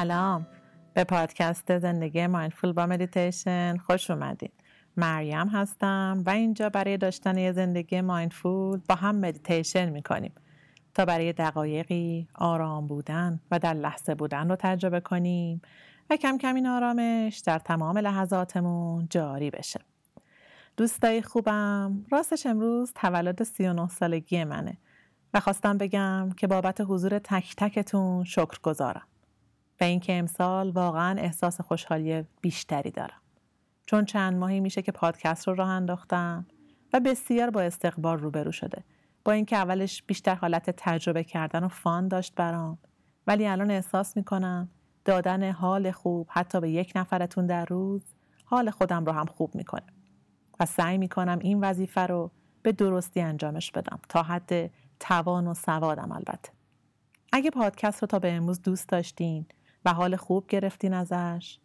سلام. به پادکست زندگی mindful با مدیتیشن خوش اومدین مریم هستم و اینجا برای داشتن یه زندگی mindful با هم مدیتیشن می‌کنیم. تا برای دقایقی آرام بودن و در لحظه بودن رو تجربه کنیم و کم کم این آرامش در تمام لحظاتمون جاری بشه. دوستای خوبم راستش امروز تولد 39 سالگی منه و خواستم بگم که بابت حضور تک تکتون شکر گذارم و اینکه امسال واقعا احساس خوشحالی بیشتری دارم. چون چند ماهی میشه که پادکست رو راه انداختم و بسیار با استقبال روبرو شده. با اینکه اولش بیشتر حالت تجربه کردن و فان داشت برام ولی الان احساس می‌کنم دادن حال خوب حتی به یک نفرتون در روز حال خودم رو هم خوب می‌کنه. و سعی می‌کنم این وظیفه رو به درستی انجامش بدم. تا حد توان و سوادم البته. اگه پادکست رو تا به امروز دوست داشتین و حال خوب گرفتین ازش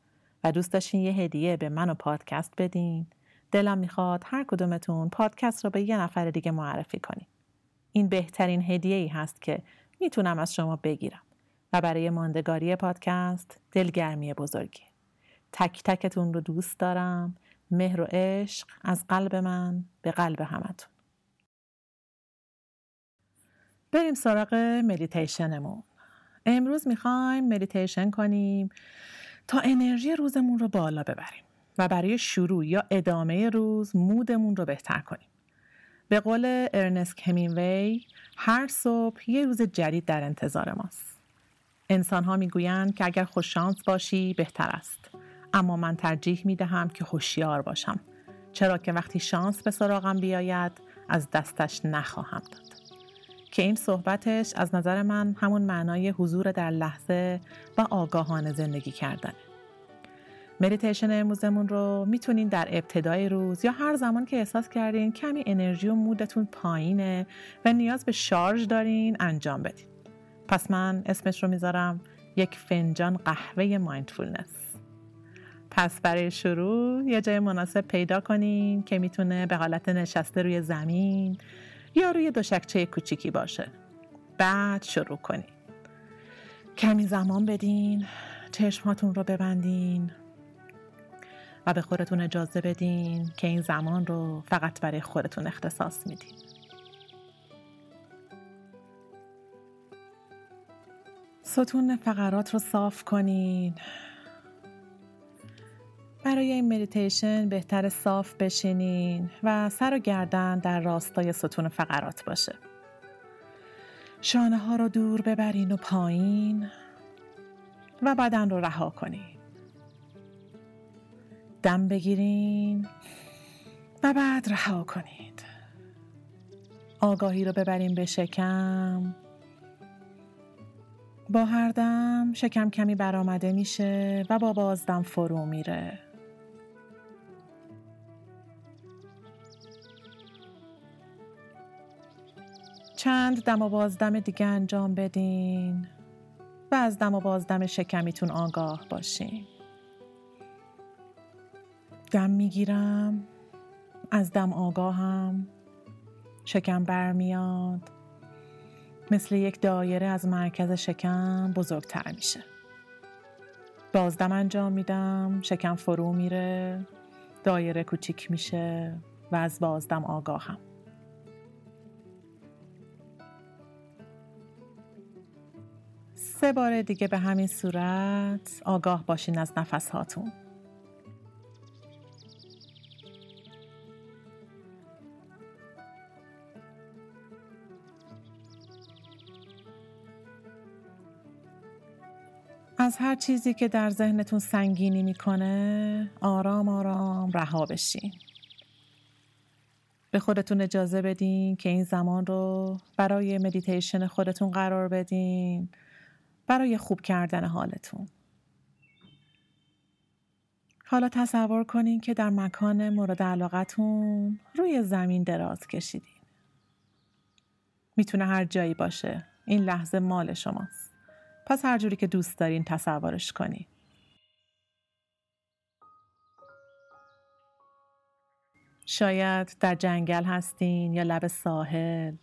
و دوست داشتین یه هدیه به من و پادکست بدین. دلم می‌خواد هر کدومتون پادکست رو به یه نفر دیگه معرفی کنین. این بهترین هدیه ای هست که می‌تونم از شما بگیرم و برای ماندگاری پادکست دلگرمی بزرگی. تک تکتون رو دوست دارم. مهر و عشق از قلب من به قلب همتون. بریم سراغ مدیتیشنمون. امروز می‌خوایم مدیتیشن کنیم تا انرژی روزمون رو بالا ببریم و برای شروع یا ادامه روز mood مون رو بهتر کنیم. به قول ارنست همینگوی هر صبح یه روز جدید در انتظار ماست. انسان ها می‌گویند که اگر خوششانس باشی بهتر است. اما من ترجیح می دهم که هوشیار باشم. چرا که وقتی شانس به سراغم بیاید از دستش نخواهم داد. که این صحبتش از نظر من همون معنای حضور در لحظه و آگاهانه زندگی کردنه. مدیتیشن امروزمون رو می‌تونین در ابتدای روز یا هر زمان که احساس کردین کمی انرژی و مودتون پایینه و نیاز به شارژ دارین انجام بدین. پس من اسمش رو می‌ذارم یک فنجان قهوه مایندفولنس. پس برای شروع یه جای مناسب پیدا کنین که می‌تونه به حالت نشسته روی زمین یا روی دوشکچه کوچیکی باشه. بعد شروع کنین کمی زمان بدین چشماتون رو ببندین و به خودتون اجازه بدین که این زمان رو فقط برای خودتون اختصاص میدین. ستون فقرات رو صاف کنین. برای این مدیتیشن بهتر صاف بشینین و سر و گردن در راستای ستون فقرات باشه. شانه ها رو دور ببرین و پایین و بدن رو رها کنین. دم بگیرین و بعد رها کنید. آگاهی رو ببرین به شکم. با هر دم شکم کمی برآمده میشه و با بازدم فرو میره. چند دم و بازدم دیگه انجام بدین و از دم و بازدم شکمیتون آگاه باشین. دم می‌گیرم از دم آگاهم شکم برمیاد. مثل یک دایره از مرکز شکم بزرگتر میشه. بازدم انجام میدم شکم فرو میره دایره کوچیک میشه و از بازدم آگاهم. سه بار دیگه به همین صورت آگاه باشین از نفس هاتون. از هر چیزی که در ذهنتون سنگینی می‌کنه آرام آرام رها بشین. به خودتون اجازه بدین که این زمان رو برای مدیتیشن خودتون قرار بدین برای خوب کردن حالتون. حالا تصور کنین که در مکان مورد علاقتون روی زمین دراز کشیدین. می‌تونه هر جایی باشه. این لحظه مال شماست. پس هر جوری که دوست دارین تصورش کنین. شاید در جنگل هستین یا لب ساحل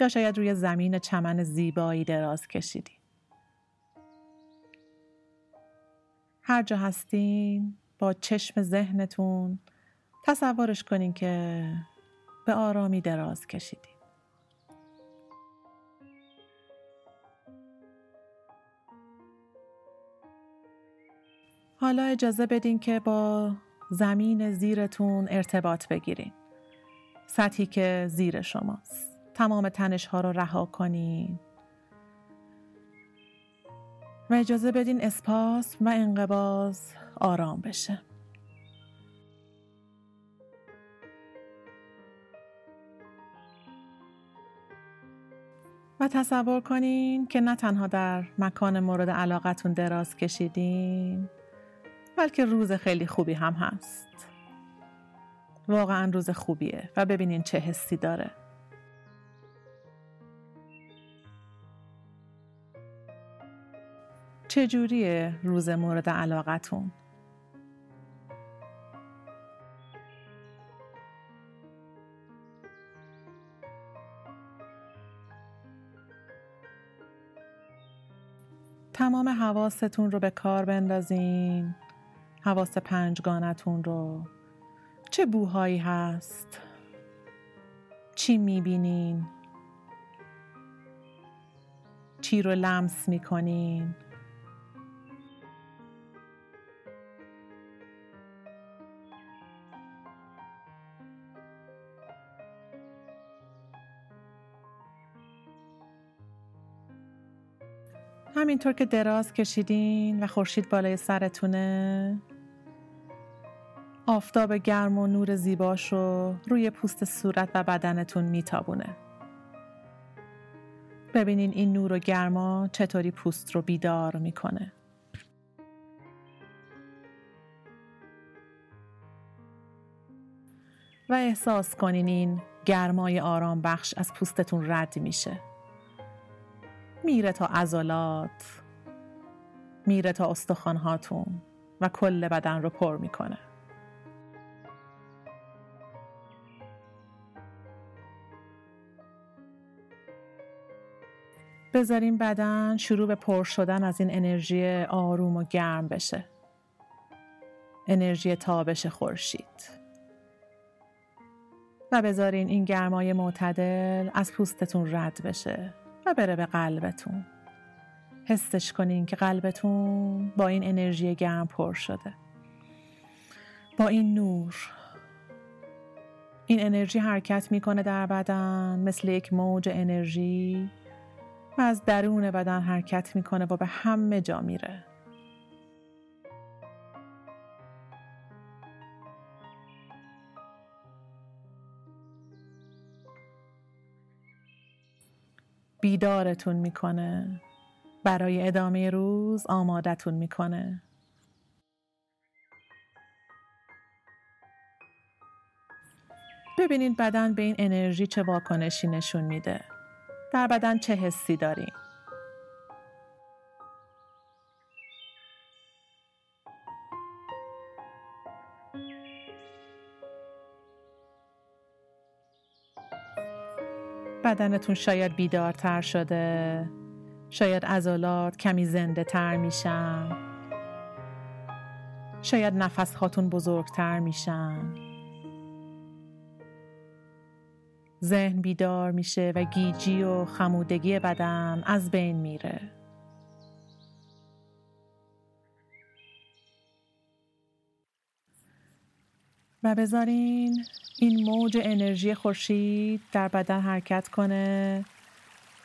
یا شاید روی زمین چمن زیبایی دراز کشیدین. هر جا هستین با چشم ذهنتون تصورش کنین که به آرامی دراز کشیدین. حالا اجازه بدین که با زمین زیرتون ارتباط بگیرین. سطحی که زیر شماست. تمام تنش ها رو رها کنین. و اجازه بدین اسپاس و انقباز آرام بشه. و تصور کنین که نه تنها در مکان مورد علاقتون دراز کشیدین بلکه روز خیلی خوبی هم هست واقعا روز خوبیه و ببینین چه حسی داره چجوریه روز مورد علاقتون؟ تمام حواستون رو به کار بندازین. حواس پنجگانتون رو. چه بوهایی هست؟ چی می‌بینین؟ چی رو لمس می‌کنین؟ همینطور که دراز کشیدین و خورشید بالای سرتونه. آفتاب گرم و نور زیباش رو روی پوست صورت و بدنتون میتابونه. ببینین این نور و گرما چطوری پوست رو بیدار می‌کنه. و احساس کنین این گرمای آرام بخش از پوستتون رد میشه. میره تا عضلات میره تا استخوانهاتون و کل بدن رو پر می‌کنه. بذاریم بدن شروع به پر شدن از این انرژی آروم و گرم بشه. انرژی تابش خورشید. و بذارین این گرمای معتدل از پوستتون رد بشه. و بره به قلبتون. حسش کنین که قلبتون با این انرژی گرم پر شده. با این نور. این انرژی حرکت می‌کنه در بدن مثل یک موج انرژی و از درون بدن حرکت می‌کنه و به همه جا میره. بیدارتون می‌کنه. برای ادامه روز آمادتون می‌کنه. ببینید بدن به این انرژی چه واکنشی نشون میده. در بدن چه حسی داریم؟ بدنتون شاید بیدارتر شده. شاید عضلات کمی زنده تر میشن. شاید نفس هاتون بزرگتر میشن. ذهن بیدار میشه و گیجی و خمودگی بدن از بین میره. و بذارین این موج انرژی خورشید در بدن حرکت کنه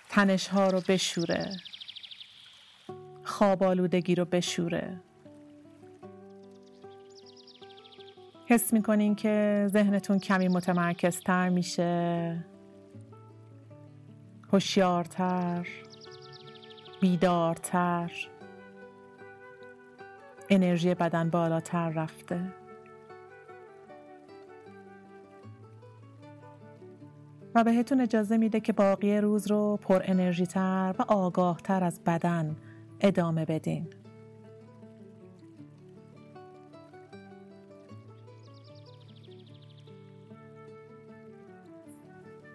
تنش ها رو بشوره خواب آلودگی رو بشوره. حس می‌کنین که ذهنتون کمی متمرکزتر میشه هوشیارتر بیدارتر. انرژی بدن بالاتر رفته. و بهتون اجازه میده که باقی روز رو پر انرژی تر و آگاه تر از بدن ادامه بدین.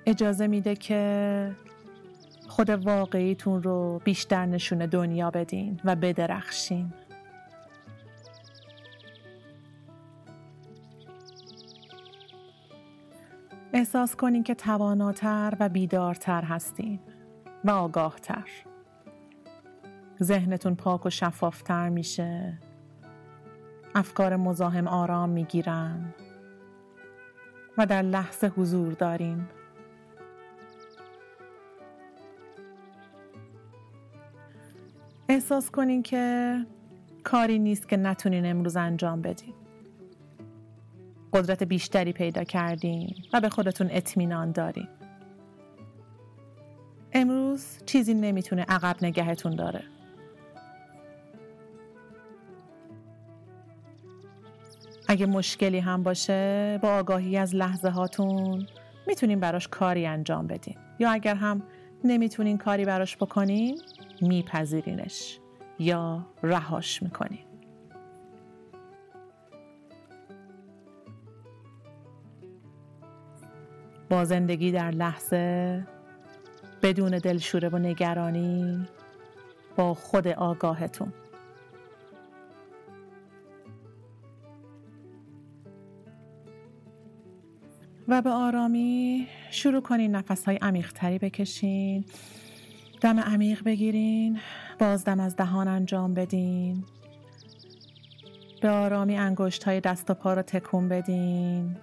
اجازه میده که خود واقعیتون رو بیشتر نشون دنیا بدین و بدرخشین احساس کنین که تواناتر و بیدارتر هستین و آگاهتر. ذهنتون پاک و شفافتر میشه. افکار مزاحم آرام می‌گیرن. و در لحظه حضور دارین. احساس کنین که کاری نیست که نتونین امروز انجام بدین. قدرت بیشتری پیدا کردین و به خودتون اطمینان دارین امروز چیزی نمی‌تونه عقب نگهتون داره. اگه مشکلی هم باشه با آگاهی از لحظه هاتون می‌تونین براش کاری انجام بدین یا اگر هم نمی‌تونین کاری براش بکنین میپذیرینش یا رهاش می‌کنین. با زندگی در لحظه بدون دلشوره و نگرانی با خود آگاهتون. و به آرامی شروع کنین نفس های عمیقتری بکشین. دم عمیق بگیرین بازدم از دهان انجام بدین. به آرامی انگشت های دست و پا رو تکون بدین.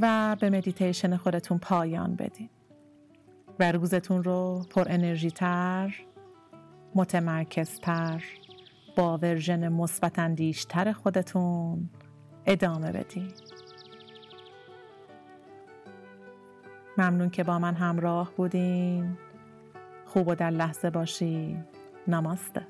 و به مدیتیشن خودتون پایان بدین. و روزتون رو پر انرژی تر متمرکزتر با version مثبت اندیشتر خودتون ادامه بدین. ممنون که با من همراه بودین. خوب و در لحظه باشی نماسته.